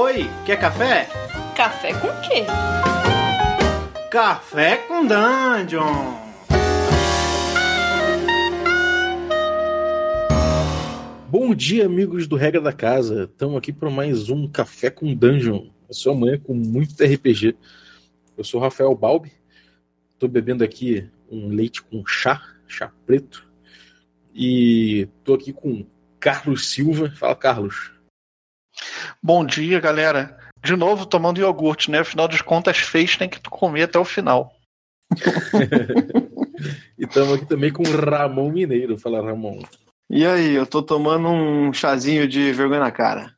Oi, quer café? Café com quê? Café com Dungeon! Bom dia, amigos do Regra da Casa. Estamos aqui para mais um Café com Dungeon. A sua manhã com muito RPG. Eu sou o Rafael Balbi. Estou bebendo aqui um leite com chá, chá preto. E estou aqui com Carlos Silva. Fala, Carlos. Bom dia, galera. De novo tomando iogurte, né? Afinal de contas, fez tem que comer até o final. e estamos aqui também com Ramon Mineiro. Fala, Ramon. E aí, eu tô tomando um chazinho de vergonha na cara.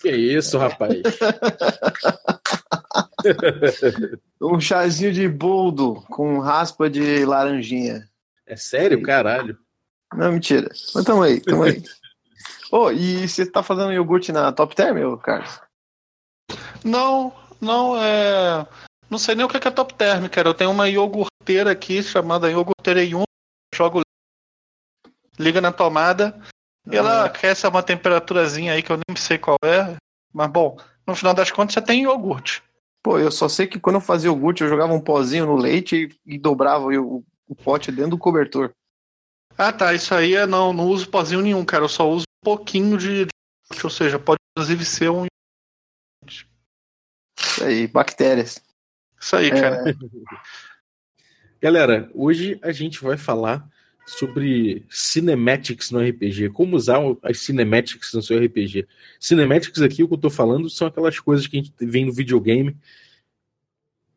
Que isso, rapaz? um chazinho de boldo com raspa de laranjinha. É sério? Caralho. Não, mentira. Mas tamo aí, tamo aí. oh, e você tá fazendo iogurte na Top Term, Carlos? Não, não, é. Não sei nem o que é Top Term, cara. Eu tenho uma iogurteira aqui chamada Iogurteira 1. Jogo. Liga na tomada. E ela aquece a uma temperaturazinha aí que eu nem sei qual é. Mas bom, no final das contas você tem iogurte. Pô, eu só sei que quando eu fazia iogurte, eu jogava um pozinho no leite e, e dobrava o, o, pote dentro do cobertor. Ah, tá. Isso aí é não, não uso pozinho nenhum, cara. Eu só uso pouquinho de. Ou seja, pode inclusive ser um. Isso aí, bactérias. Isso aí, cara. É... Galera, hoje a gente vai falar sobre cinematics no RPG, como usar as cinematics no seu RPG. Cinematics aqui, o que eu tô falando, são aquelas coisas que a gente vê no videogame.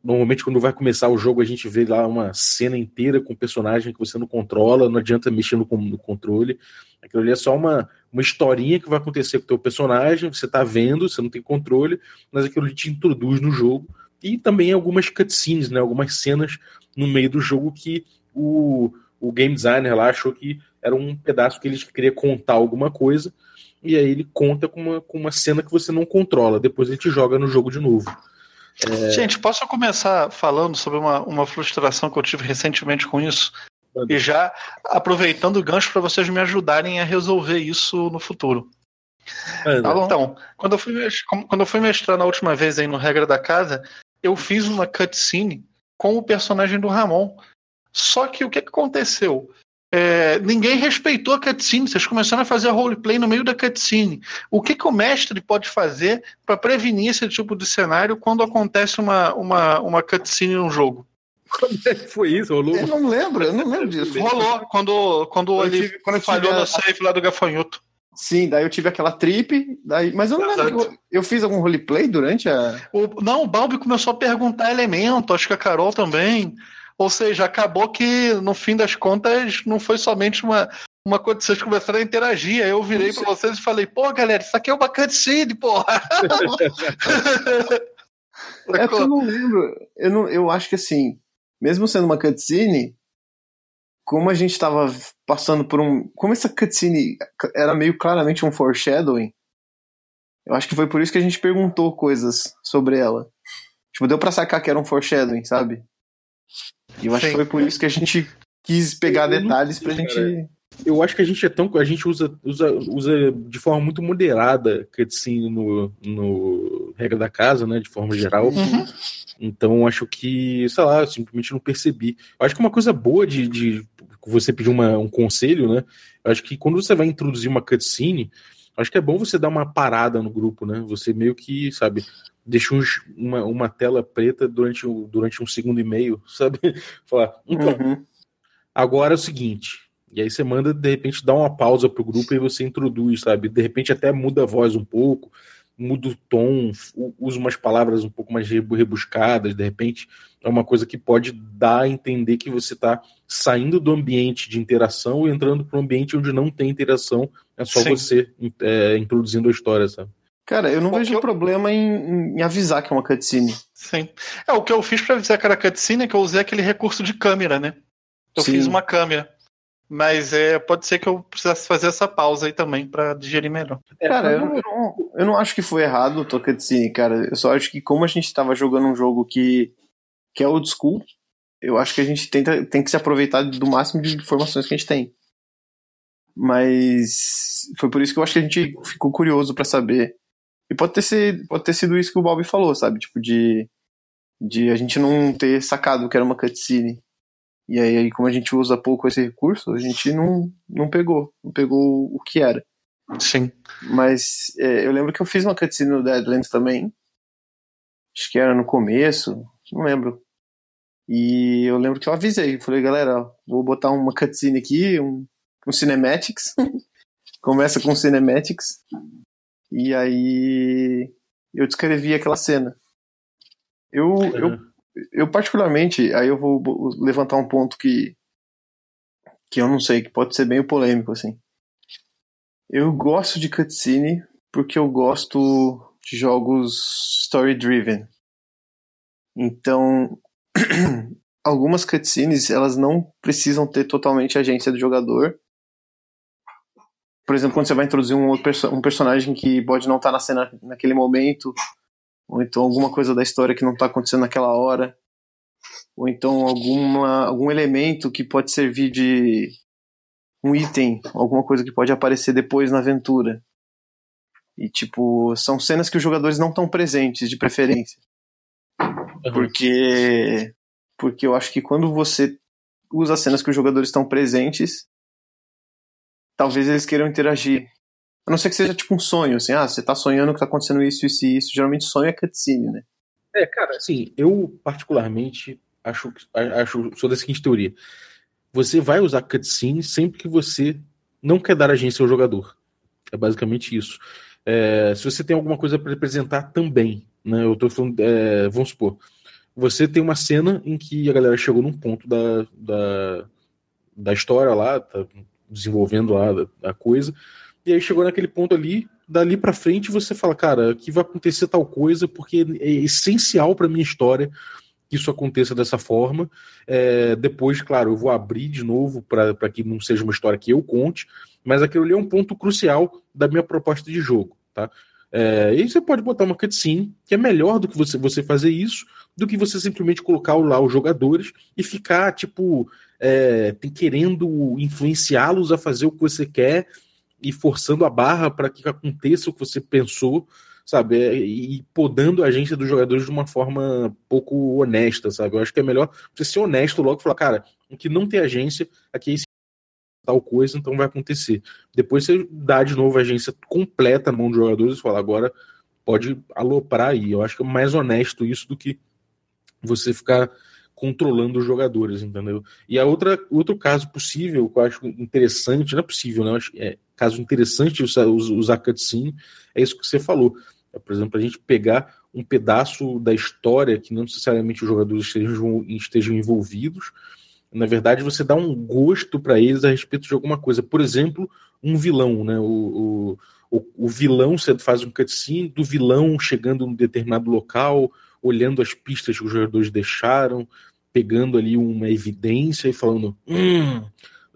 Normalmente, quando vai começar o jogo, a gente vê lá uma cena inteira com personagem que você não controla, não adianta mexer no, no controle. Aquilo ali é só uma, uma historinha que vai acontecer com o teu personagem, você tá vendo, você não tem controle, mas aquilo ali te introduz no jogo. E também algumas cutscenes, né, algumas cenas no meio do jogo que o, o game designer lá achou que era um pedaço que ele queria contar alguma coisa, e aí ele conta com uma, com uma cena que você não controla, depois ele te joga no jogo de novo. É... Gente, posso começar falando sobre uma, uma frustração que eu tive recentemente com isso? E já aproveitando o gancho para vocês me ajudarem a resolver isso no futuro. Tá então, quando eu, fui, quando eu fui mestrar na última vez aí no Regra da Casa, eu fiz uma cutscene com o personagem do Ramon. Só que o que, que aconteceu? É, ninguém respeitou a cutscene, vocês começaram a fazer a roleplay no meio da cutscene. O que, que o mestre pode fazer para prevenir esse tipo de cenário quando acontece uma, uma, uma cutscene no jogo? Quando é que foi isso? Rolou? Eu não lembro, eu não lembro disso. Rolou quando, quando ele tive, quando falhou no save lá do gafanhoto. Sim, daí eu tive aquela trip, daí, mas eu não lembro que eu, eu, fiz algum roleplay durante a. O, não, o Balbi começou a perguntar elemento, acho que a Carol também. Ou seja, acabou que, no fim das contas, não foi somente uma, uma coisa, vocês começaram a interagir. Aí eu virei para vocês e falei, pô, galera, isso aqui é uma cutscene, porra! é que eu não lembro. Eu, não, eu acho que assim, mesmo sendo uma cutscene, como a gente estava passando por um. Como essa cutscene era meio claramente um foreshadowing, eu acho que foi por isso que a gente perguntou coisas sobre ela. Tipo, deu pra sacar que era um foreshadowing, sabe? E eu acho Sim. que foi por isso que a gente quis pegar eu detalhes pra gente. Cara. Eu acho que a gente é tão. A gente usa, usa, usa de forma muito moderada cutscene no, no regra da casa, né? De forma geral. Uhum. Então acho que, sei lá, eu simplesmente não percebi. Eu acho que uma coisa boa de, de você pedir uma, um conselho, né? Eu acho que quando você vai introduzir uma cutscene, acho que é bom você dar uma parada no grupo, né? Você meio que, sabe, deixa uns, uma, uma tela preta durante, durante um segundo e meio, sabe? Falar, então, uhum. agora é o seguinte. E aí você manda, de repente, dar uma pausa pro grupo e você introduz, sabe? De repente até muda a voz um pouco, muda o tom, usa umas palavras um pouco mais rebuscadas, de repente é uma coisa que pode dar a entender que você está saindo do ambiente de interação e entrando para um ambiente onde não tem interação, é só Sim. você é, introduzindo a história, sabe? Cara, eu não vejo eu... problema em, em, avisar que é uma cutscene. Sim. É, o que eu fiz para avisar que era cutscene é que eu usei aquele recurso de câmera, né? Eu Sim. fiz uma câmera. Mas é, pode ser que eu precisasse fazer essa pausa aí também para digerir melhor. É, cara, eu não, eu não acho que foi errado o cutscene, cara. Eu só acho que como a gente estava jogando um jogo que, que é old school, eu acho que a gente tenta, tem que se aproveitar do máximo de informações que a gente tem. Mas foi por isso que eu acho que a gente ficou curioso para saber E pode ter, sido, pode ter sido isso que o Bob falou, sabe? Tipo, de, de a gente não ter sacado que era uma cutscene. E aí, como a gente usa pouco esse recurso, a gente não, não pegou. Não pegou o que era. Sim. Mas é, eu lembro que eu fiz uma cutscene no Deadlands também. Acho que era no começo, não lembro. E eu lembro que eu avisei, falei, galera, vou botar uma cutscene aqui, um, um cinematics. Começa com cinematics. E aí eu descrevi aquela cena. Eu, uhum. eu, eu particularmente, aí eu vou levantar um ponto que que eu não sei, que pode ser bem polêmico assim. Eu gosto de cutscene porque eu gosto de jogos story driven. Então, algumas cutscenes elas não precisam ter totalmente a agência do jogador. Por exemplo, quando você vai introduzir um, perso um personagem que pode não estar tá na cena naquele momento, ou então alguma coisa da história que não está acontecendo naquela hora, ou então alguma, algum elemento que pode servir de um item, alguma coisa que pode aparecer depois na aventura. E, tipo, são cenas que os jogadores não estão presentes, de preferência. Uhum. Porque, porque eu acho que quando você usa cenas que os jogadores estão presentes, talvez eles queiram interagir. A não ser que seja tipo um sonho, assim, ah, você tá sonhando que tá acontecendo isso, isso e isso. Geralmente sonho é cutscene, né? É, cara, assim, eu particularmente acho, acho sou da seguinte teoria. Você vai usar cutscene sempre que você não quer dar agência ao jogador. É basicamente isso. É, se você tem alguma coisa para apresentar também, né? Eu tô falando, é, vamos supor, você tem uma cena em que a galera chegou num ponto da, da, da história lá, tá desenvolvendo lá a coisa, e aí chegou naquele ponto ali, dali para frente você fala, cara, aqui vai acontecer tal coisa porque é essencial para minha história que isso aconteça dessa forma. É, depois, claro, eu vou abrir de novo para que não seja uma história que eu conte, mas aquilo ali é um ponto crucial da minha proposta de jogo, tá? É, e você pode botar uma cutscene que é melhor do que você, você fazer isso, do que você simplesmente colocar lá os jogadores e ficar, tipo, é, querendo influenciá-los a fazer o que você quer e forçando a barra para que aconteça o que você pensou, sabe? É, e podando a agência dos jogadores de uma forma pouco honesta, sabe? Eu acho que é melhor você ser honesto logo e falar, cara, que não tem agência, aqui é esse tal coisa, então vai acontecer. Depois você dá de novo a agência completa na mão dos jogadores e fala, agora pode aloprar aí. Eu acho que é mais honesto isso do que você ficar controlando os jogadores, entendeu? E a outra outro caso possível que eu acho interessante, não é possível, não, é caso interessante usar, usar cutscene, é isso que você falou. É, por exemplo, a gente pegar um pedaço da história que não necessariamente os jogadores estejam, estejam envolvidos, na verdade você dá um gosto para eles a respeito de alguma coisa. Por exemplo, um vilão, né? O, o, o vilão, você faz um cutscene do vilão chegando num determinado local, olhando as pistas que os jogadores deixaram, pegando ali uma evidência e falando: hum,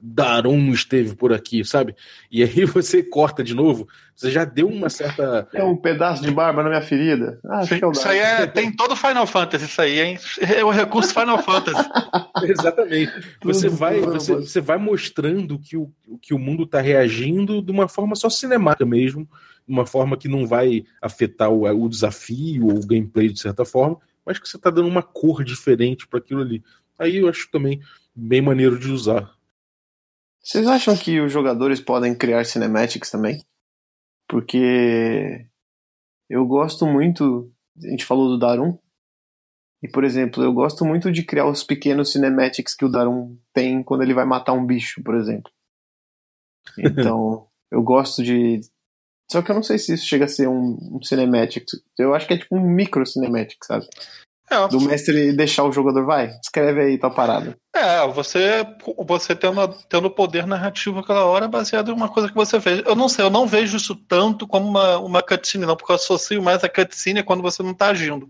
Darum esteve por aqui, sabe? E aí você corta de novo, você já deu uma certa. É um pedaço de barba na minha ferida. Ah, Sim, isso aí é, tem todo Final Fantasy, isso aí, hein? É o recurso Final Fantasy. Exatamente. Você vai, você, você vai mostrando que o, que o mundo está reagindo de uma forma só cinemática mesmo, uma forma que não vai afetar o, o desafio ou o gameplay de certa forma, mas que você está dando uma cor diferente para aquilo ali. Aí eu acho também bem maneiro de usar. Vocês acham que os jogadores podem criar cinematics também? Porque eu gosto muito. A gente falou do Darum. E, por exemplo, eu gosto muito de criar os pequenos cinematics que o Darum tem quando ele vai matar um bicho, por exemplo. Então, eu gosto de. Só que eu não sei se isso chega a ser um, um cinematic. Eu acho que é tipo um micro cinematic, sabe? É, do mestre deixar o jogador, vai, escreve aí tua parada. É, você, você tendo, tendo poder narrativo aquela hora baseado em uma coisa que você fez. Eu não sei, eu não vejo isso tanto como uma, uma cutscene, não, porque eu associo mais a cutscene quando você não tá agindo.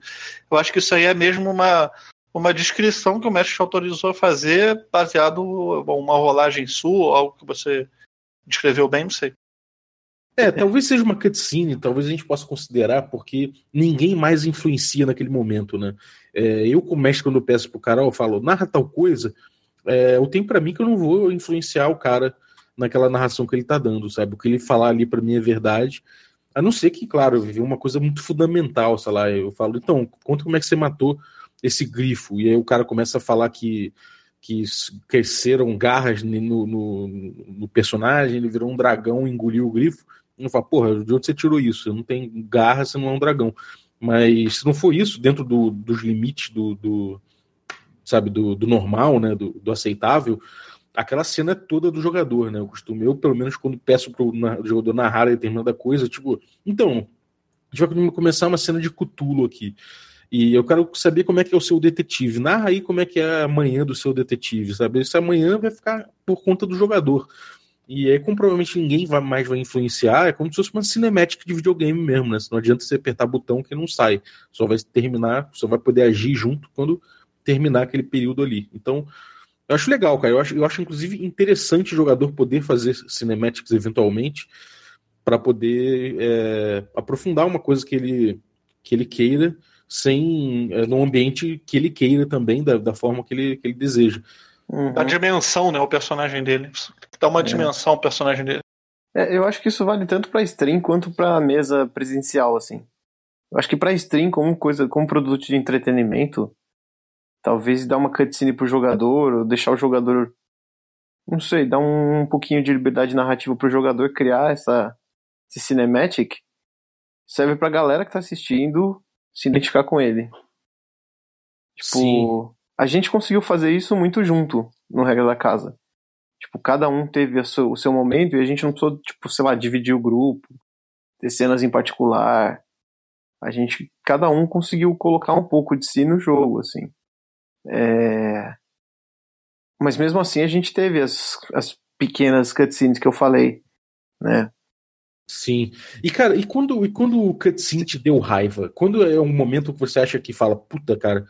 Eu acho que isso aí é mesmo uma, uma descrição que o mestre te autorizou a fazer baseado em uma rolagem sua, algo que você descreveu bem, não sei. É, talvez seja uma cutscene, talvez a gente possa considerar, porque ninguém mais influencia naquele momento, né? É, eu, como mestre, quando eu peço pro cara, eu falo, narra tal coisa, é, eu tenho para mim que eu não vou influenciar o cara naquela narração que ele tá dando, sabe? O que ele falar ali para mim é verdade. A não ser que, claro, eu vivi uma coisa muito fundamental, sei lá, eu falo, então, conta como é que você matou esse grifo. E aí o cara começa a falar que, que cresceram garras no, no, no personagem, ele virou um dragão engoliu o grifo. Eu falo, porra, de onde você tirou isso? Não tem garra, você não é um dragão. Mas se não for isso, dentro do, dos limites do, do sabe, do, do, normal, né, do, do, aceitável, aquela cena é toda do jogador, né? Eu costumo, eu, pelo menos, quando peço pro jogador narrar determinada coisa, tipo, então, a gente vai começar uma cena de cutulo aqui. E eu quero saber como é que é o seu detetive. Narra aí como é que é a manhã do seu detetive, sabe? Esse amanhã vai ficar por conta do jogador. E aí, como provavelmente ninguém vai, mais vai influenciar, é como se fosse uma cinemática de videogame mesmo, né? Não adianta você apertar botão que não sai. Só vai terminar, só vai poder agir junto quando terminar aquele período ali. Então, eu acho legal, cara. Eu acho, eu acho inclusive interessante o jogador poder fazer cinematics eventualmente para poder é, aprofundar uma coisa que ele, que ele queira sem é, num ambiente que ele queira também, da, da forma que ele, que ele deseja. Uhum. A dimensão, né, o personagem dele. Dá uma é. dimensão ao personagem dele. É, eu acho que isso vale tanto para stream quanto para mesa presencial, assim. Eu acho que para stream, como coisa, como produto de entretenimento, talvez dar uma cutscene pro jogador, ou deixar o jogador, não sei, dar um, um pouquinho de liberdade narrativa pro jogador criar essa esse cinematic, serve pra galera que tá assistindo se identificar com ele. Tipo, Sim. a gente conseguiu fazer isso muito junto no Regra da Casa. Tipo, cada um teve seu, o seu momento e a gente não precisou, tipo, sei lá, dividir o grupo, ter cenas em particular. A gente, cada um conseguiu colocar um pouco de si no jogo, assim. É... Mas mesmo assim a gente teve as, as pequenas cutscenes que eu falei, né? Sim. E, cara, e quando, e quando o cutscene te deu raiva? Quando é um momento que você acha que fala, puta, cara,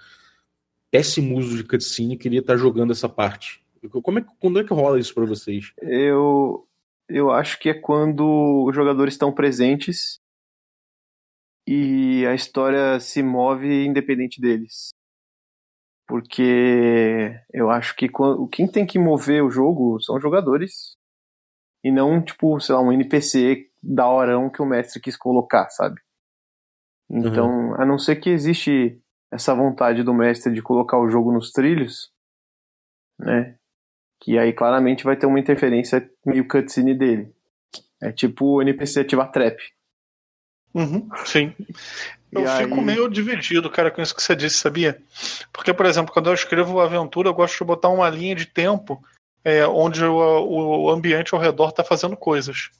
péssimo uso de cutscene, queria estar jogando essa parte? Como é, quando é que rola isso para vocês? Eu, eu acho que é quando os jogadores estão presentes e a história se move independente deles. Porque eu acho que quando, quem tem que mover o jogo são os jogadores e não, tipo, sei lá, um NPC da horão que o mestre quis colocar, sabe? Então, uhum. a não ser que existe essa vontade do mestre de colocar o jogo nos trilhos, né? Que aí claramente vai ter uma interferência meio cutscene dele. É tipo o NPC ativar trap. Uhum, sim. Eu e fico aí... meio dividido, cara, com isso que você disse, sabia? Porque, por exemplo, quando eu escrevo aventura, eu gosto de botar uma linha de tempo é, onde o, o ambiente ao redor está fazendo coisas.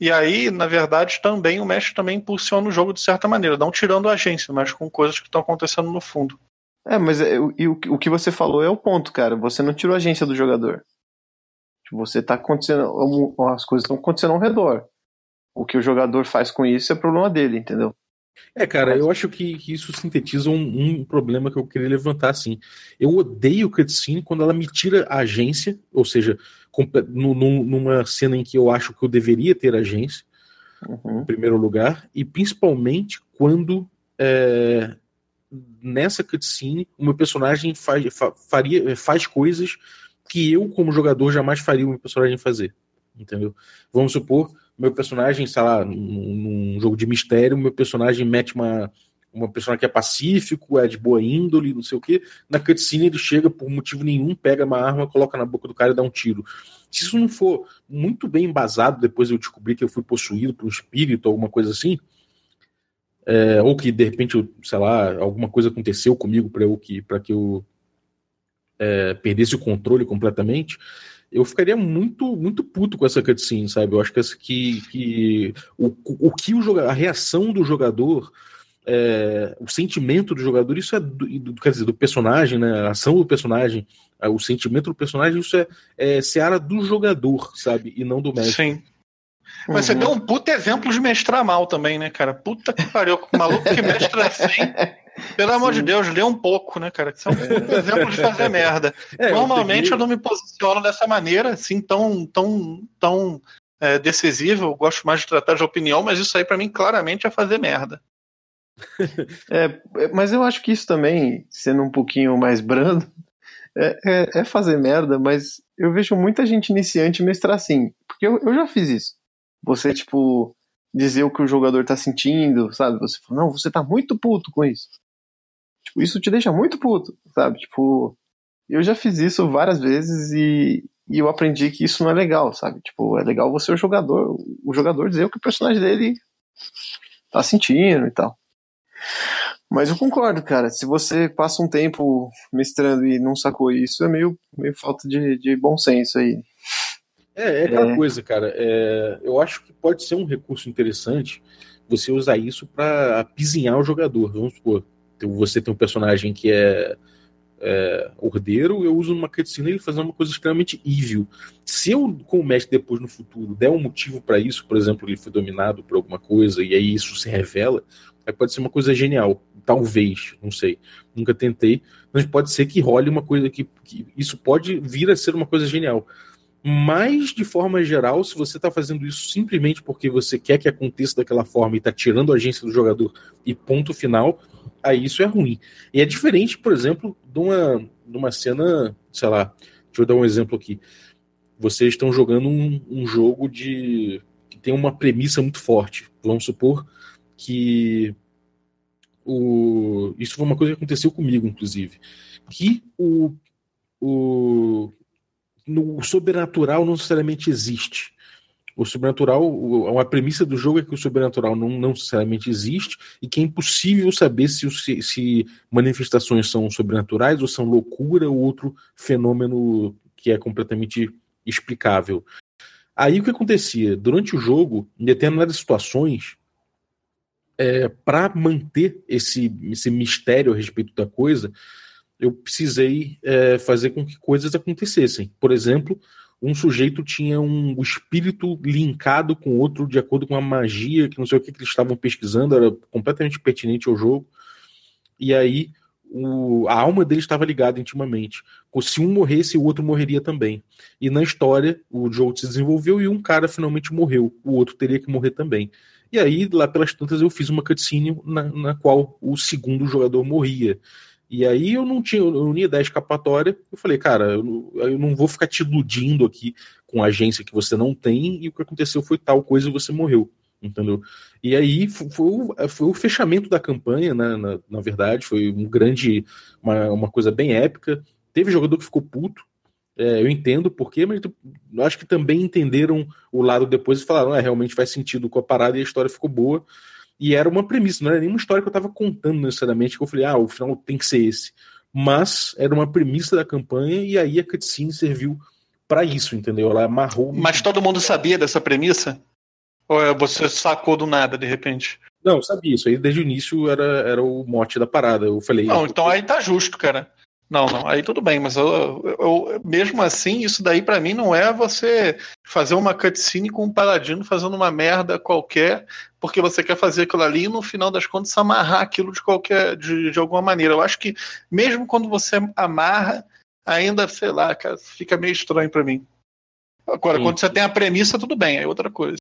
E aí, na verdade, também o mestre também impulsiona o jogo de certa maneira, não tirando a agência, mas com coisas que estão acontecendo no fundo. É, mas é, e o, o que você falou é o ponto, cara. Você não tirou a agência do jogador. Você tá acontecendo. As coisas estão acontecendo ao redor. O que o jogador faz com isso é problema dele, entendeu? É, cara, eu acho que, que isso sintetiza um, um, problema que eu queria levantar, assim. Eu odeio cutscene quando ela me tira a agência, ou seja, numa cena em que eu acho que eu deveria ter agência, uhum. em primeiro lugar, e principalmente quando é, nessa cutscene o meu personagem faz, faria, faz coisas que eu, como jogador, jamais faria o meu personagem fazer. Entendeu? Vamos supor, meu personagem, sei lá, num, num jogo de mistério, meu personagem mete uma, uma pessoa que é pacífico, é de boa índole, não sei o que. Na cutscene ele chega por motivo nenhum, pega uma arma, coloca na boca do cara e dá um tiro. Se isso não for muito bem embasado, depois eu descobri que eu fui possuído por um espírito, alguma coisa assim, é, ou que de repente, sei lá, alguma coisa aconteceu comigo para eu que para que eu é, perdesse o controle completamente, eu ficaria muito muito puto com essa cutscene, sabe? Eu acho que, essa, que, que o, o que o jogador, a reação do jogador, é, o sentimento do jogador, isso é do, do, quer dizer, do personagem, né? A ação do personagem, o sentimento do personagem, isso é, é seara do jogador, sabe? E não do mestre. Sim. Mas uhum. você deu um puta exemplo de mestrar mal também, né, cara? Puta que pariu, maluco que mestra assim. Pelo Sim. amor de Deus, lê um pouco, né, cara? Isso é um exemplo de fazer merda. É, Normalmente eu, eu, não me posiciono dessa maneira, assim, tão, tão, tão é, decisivo. Eu gosto mais de tratar de opinião, mas isso aí para mim claramente é fazer merda. É, mas eu acho que isso também, sendo um pouquinho mais brando, é, é, é fazer merda, mas eu vejo muita gente iniciante mestrar assim. Porque eu, eu já fiz isso. Você, tipo, dizer o que o jogador tá sentindo, sabe? Você fala, não, você tá muito puto com isso. Tipo, isso te deixa muito puto, sabe? Tipo, eu já fiz isso várias vezes e, e eu aprendi que isso não é legal, sabe? Tipo, é legal você o jogador, o jogador dizer o que o personagem dele tá sentindo e tal. Mas eu concordo, cara. Se você passa um tempo mestrando e não sacou isso, é meio, meio falta de, de bom senso aí. É, é aquela é. coisa, cara. É, eu acho que pode ser um recurso interessante você usar isso para apizinhar o jogador. Vamos supor, você tem um personagem que é, é ordeiro, eu uso numa cutscene ele fazendo uma coisa extremamente evil. Se eu, com o mestre depois no futuro, der um motivo para isso, por exemplo, ele foi dominado por alguma coisa e aí isso se revela, aí pode ser uma coisa genial. Talvez, não sei. Nunca tentei, mas pode ser que role uma coisa que, que isso pode vir a ser uma coisa genial. Mas, de forma geral, se você está fazendo isso simplesmente porque você quer que aconteça daquela forma e está tirando a agência do jogador e ponto final, aí isso é ruim. E é diferente, por exemplo, de uma, de uma cena, sei lá, deixa eu dar um exemplo aqui. Vocês estão jogando um, um jogo de que tem uma premissa muito forte. Vamos supor que o, isso foi uma coisa que aconteceu comigo, inclusive. Que o, o, no sobrenatural não necessariamente existe. O sobrenatural, a premissa do jogo é que o sobrenatural não, não necessariamente existe e que é impossível saber se, se, se manifestações são sobrenaturais ou são loucura ou outro fenômeno que é completamente explicável. Aí o que acontecia? Durante o jogo, em determinadas situações, é, para manter esse, esse mistério a respeito da coisa, eu precisei é, fazer com que coisas acontecessem. Por exemplo, um sujeito tinha um, espírito linkado com outro de acordo com a magia, que não sei o que, que eles estavam pesquisando, era completamente pertinente ao jogo. E aí o, a alma dele estava ligada intimamente. Se um morresse, o outro morreria também. E na história, o jogo se desenvolveu e um cara finalmente morreu, o outro teria que morrer também. E aí, lá pelas tantas, eu fiz uma cutscene na, na qual o segundo jogador morria. E aí eu não tinha, eu não ia dar escapatória. Eu falei, cara, eu, eu não vou ficar te iludindo aqui com agência que você não tem, e o que aconteceu foi tal coisa e você morreu. Entendeu? E aí foi, foi, foi o fechamento da campanha, né, na, na verdade, foi um grande, uma, uma coisa bem épica. Teve jogador que ficou puto, é, eu entendo por mas eu acho que também entenderam o lado depois e falaram, ah, realmente faz sentido com a parada e a história ficou boa. E era uma premissa, não era nenhuma história que eu estava contando necessariamente, que eu falei, ah, o final tem que ser esse. Mas era uma premissa da campanha e aí a cutscene serviu para isso, entendeu? Ela amarrou. Mas todo mundo sabia dessa premissa? Ou é, você sacou do nada, de repente? Não, sabia isso. Aí desde o início era, era o mote da parada. Eu falei. Não, então aí tá justo, cara. Não, não, aí tudo bem, mas eu, eu mesmo assim, isso daí para mim não é você fazer uma cutscene com um paladino fazendo uma merda qualquer, porque você quer fazer aquilo ali e no final das contas amarrar aquilo de qualquer de, de alguma maneira. Eu acho que mesmo quando você amarra, ainda, sei lá, cara, fica meio estranho para mim. Agora, Sim. quando você tem a premissa, tudo bem, é outra coisa.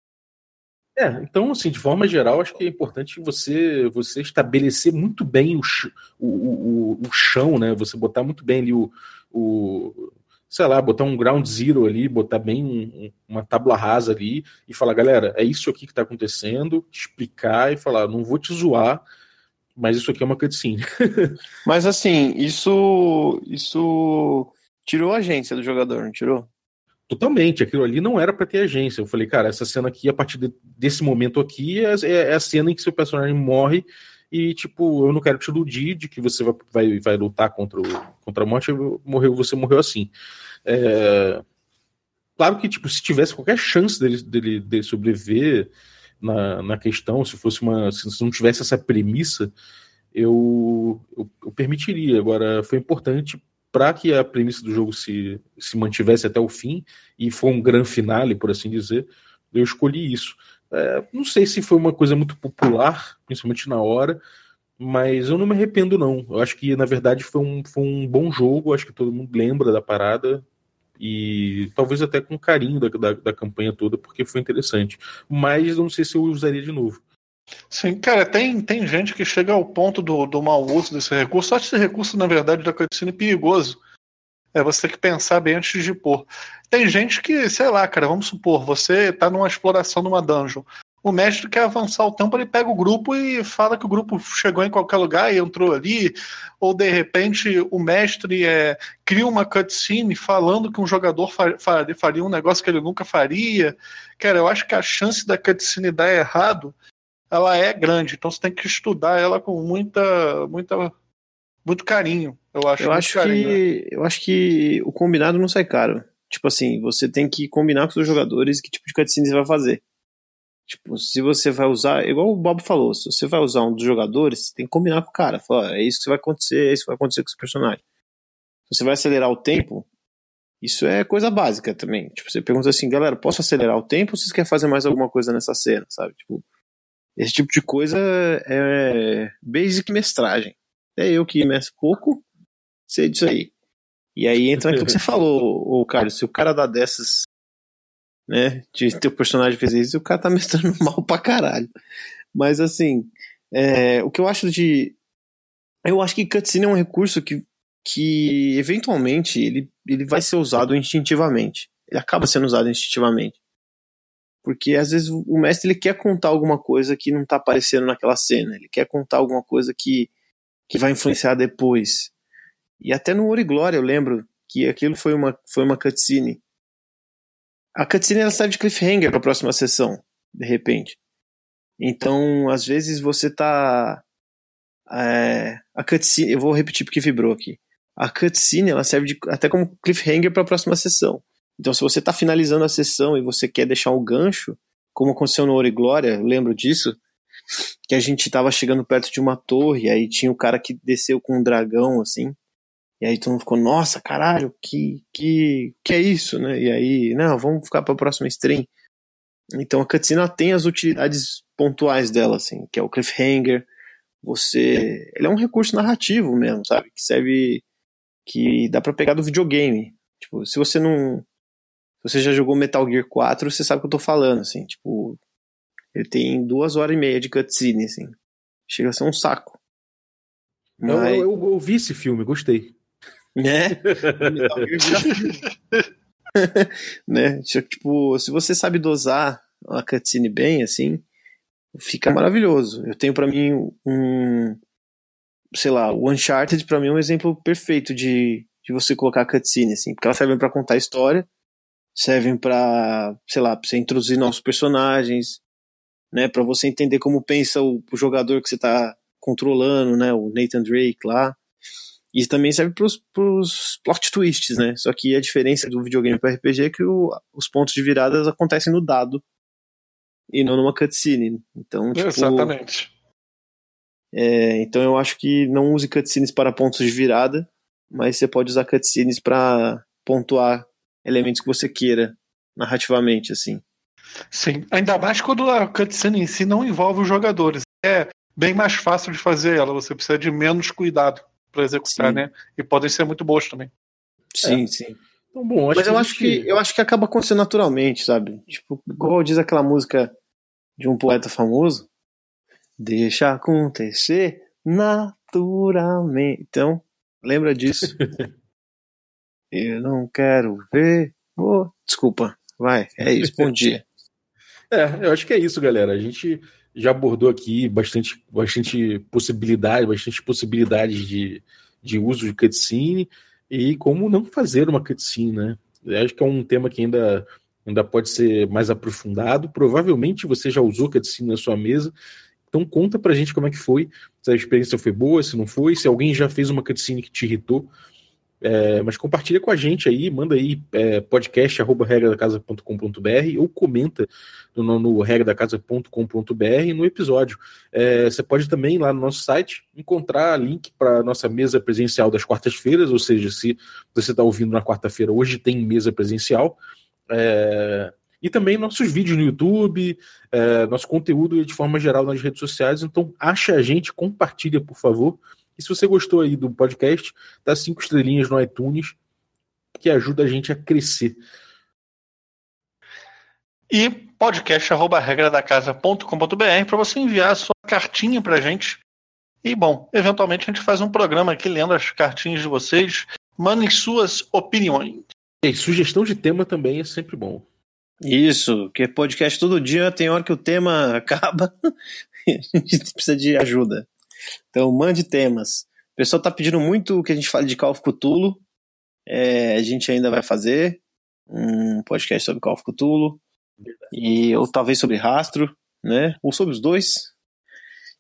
É, então, assim, de forma geral, acho que é importante você você estabelecer muito bem o, o, o, o chão, né? Você botar muito bem ali o, o sei lá, botar um ground zero ali, botar bem um, uma tábua rasa ali e falar, galera, é isso aqui que tá acontecendo, explicar e falar, não vou te zoar, mas isso aqui é uma cutscene. mas assim, isso isso tirou a agência do jogador, não tirou? Totalmente, aquilo ali não era para ter agência. Eu falei, cara, essa cena aqui, a partir de, desse momento aqui, é, é, é, a cena em que seu personagem morre e, tipo, eu não quero te iludir de que você vai, vai, vai lutar contra, o, contra a morte, morreu, você morreu assim. É... Claro que, tipo, se tivesse qualquer chance dele, dele, dele sobreviver na, na questão, se fosse uma. Se não tivesse essa premissa, eu, eu, eu permitiria. Agora, foi importante para que a premissa do jogo se, se mantivesse até o fim e foi um grande finale, por assim dizer, eu escolhi isso. É, não sei se foi uma coisa muito popular, principalmente na hora, mas eu não me arrependo, não. Eu acho que, na verdade, foi um, foi um bom jogo, acho que todo mundo lembra da parada, e talvez até com carinho da, da, da campanha toda, porque foi interessante. Mas eu não sei se eu usaria de novo. Sim, cara, tem, tem gente que chega ao ponto do, do mau uso desse recurso. Só esse recurso, na verdade, da cutscene perigoso. É você tem que pensar bem antes de pôr. Tem gente que, sei lá, cara, vamos supor, você tá numa exploração numa dungeon. o mestre quer avançar o tempo, ele pega o grupo e fala que o grupo chegou em qualquer lugar e entrou ali, ou de repente o mestre é, cria uma cutscene falando que um jogador faria um negócio que ele nunca faria. Cara, eu acho que a chance da cutscene dar errado, ela é grande, então você tem que estudar ela com muita, muita, muito carinho. Eu acho. Eu acho carinho. que, eu acho que o combinado não sai caro. Tipo assim, você tem que combinar com os jogadores que tipo de cutscene você vai fazer. Tipo, se você vai usar, igual o Bob falou, se você vai usar um dos jogadores, você tem que combinar com o cara. Falar, é isso que vai acontecer, é isso que vai acontecer com esse personagem. Se você vai acelerar o tempo, isso é coisa básica também. Tipo, você pergunta assim, galera, posso acelerar o tempo ou vocês querem fazer mais alguma coisa nessa cena, sabe? Tipo, esse tipo de coisa é basic mestragem. É eu que mestro pouco, sei disso aí. E aí entra aquilo que você falou, o Carlos, se o cara dá dessas né? De teu personagem fez isso o cara tá mestrando mal pra caralho. Mas assim, é, o que eu acho de. Eu acho que cutscene é um recurso que, que eventualmente ele, ele vai ser usado instintivamente. Ele acaba sendo usado instintivamente. Porque às vezes o mestre ele quer contar alguma coisa que não tá aparecendo naquela cena. Ele quer contar alguma coisa que, que vai influenciar depois. E até no Ouro e Glória eu lembro que aquilo foi uma, foi uma cutscene a cutscene ela serve de cliffhanger para a próxima sessão, de repente. Então, às vezes você tá. É, a cutscene, eu vou repetir porque vibrou aqui. A cutscene ela serve de, até como cliffhanger para a próxima sessão. Então, se você está finalizando a sessão e você quer deixar um gancho, como aconteceu no Ouro e Glória, lembro disso, que a gente estava chegando perto de uma torre, aí tinha o cara que desceu com um dragão, assim, e aí todo mundo ficou, nossa, caralho, que, que, que é isso, né? E aí, não, vamos ficar para a próxima stream. Então a cutscene tem as utilidades pontuais dela, assim, que é o cliffhanger. Você. Ele é um recurso narrativo mesmo, sabe? Que serve. Que dá para pegar do videogame. Tipo, se você não. Se você já jogou Metal Gear 4, você sabe o que eu tô falando, assim. Tipo, ele tem duas horas e meia de cutscene, assim. Chega a ser um saco. Mas... Eu, eu, eu, eu vi esse filme, gostei. Né? né? Tipo, se você sabe dosar a cutscene bem, assim, fica maravilhoso. Eu tenho para mim um, sei lá, o Uncharted para mim é um exemplo perfeito de, de você colocar cutscene, assim, porque elas servem para contar a história, servem para, sei lá, pra você introduzir novos personagens, né, para você entender como pensa o, o jogador que você tá controlando, né, o Nathan Drake lá. E também serve para os plot twists, né? Só que a diferença do videogame para RPG é que o, os pontos de viradas acontecem no dado e não numa cutscene. Então, tipo, Exatamente. É, então eu acho que não use cutscenes para pontos de virada, mas você pode usar cutscenes para pontuar elementos que você queira narrativamente, assim. Sim, ainda mais quando a cutscene em si não envolve os jogadores. É bem mais fácil de fazer ela, você precisa de menos cuidado para executar, sim. né? E podem ser muito boas também. Sim, é. sim. Então, bom, Mas eu acho que eu acho que acaba acontecendo naturalmente, sabe? Tipo, igual diz aquela música de um poeta famoso, deixa acontecer naturalmente. Então, lembra disso? eu não quero ver. Oh, desculpa, vai, é isso. Bom dia. É, eu acho que é isso, galera. A gente já abordou aqui bastante, bastante possibilidade, bastante possibilidades de, de uso de cutscene e como não fazer uma cutscene, né? Eu acho que é um tema que ainda, ainda pode ser mais aprofundado. Provavelmente você já usou cutscene na sua mesa, então conta pra gente como é que foi, se a experiência foi boa, se não foi, se alguém já fez uma cutscene que te irritou. É, mas compartilha com a gente aí, manda aí é, podcast.regradacasa.com.br ou comenta no, no regradacasa.com.br no episódio. É, você pode também lá no nosso site encontrar link para nossa mesa presencial das quartas-feiras, ou seja, se você está ouvindo na quarta-feira, hoje tem mesa presencial. É, e também nossos vídeos no YouTube, é, nosso conteúdo de forma geral nas redes sociais. Então, acha a gente, compartilha, por favor. E se você gostou aí do podcast, dá cinco estrelinhas no iTunes, que ajuda a gente a crescer. E podcast@regradacasa.com.br para você enviar a sua cartinha para a gente. E bom, eventualmente a gente faz um programa aqui lendo as cartinhas de vocês. Mandem suas opiniões. E sugestão de tema também é sempre bom. Isso, que podcast todo dia tem hora que o tema acaba e a gente precisa de ajuda. Então mande temas. O pessoal tá pedindo muito que a gente fale de Call of Cthulhu. É, a gente ainda vai fazer um podcast sobre Call of Cthulhu. E, ou talvez sobre rastro, né? Ou sobre os dois.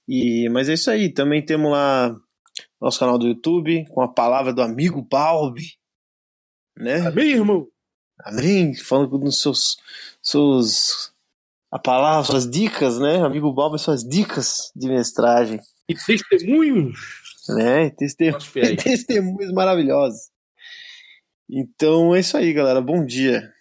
E, mas é isso aí. Também temos lá nosso canal do YouTube com a palavra do amigo Balbi. Né? Amém, irmão. Amém. Falando dos seus, seus a palavra, suas dicas, né? Amigo Balbi, suas dicas de mestragem. E testemunhos né? Testemunhos, testemunhos maravilhosos. Então é isso aí, galera. Bom dia.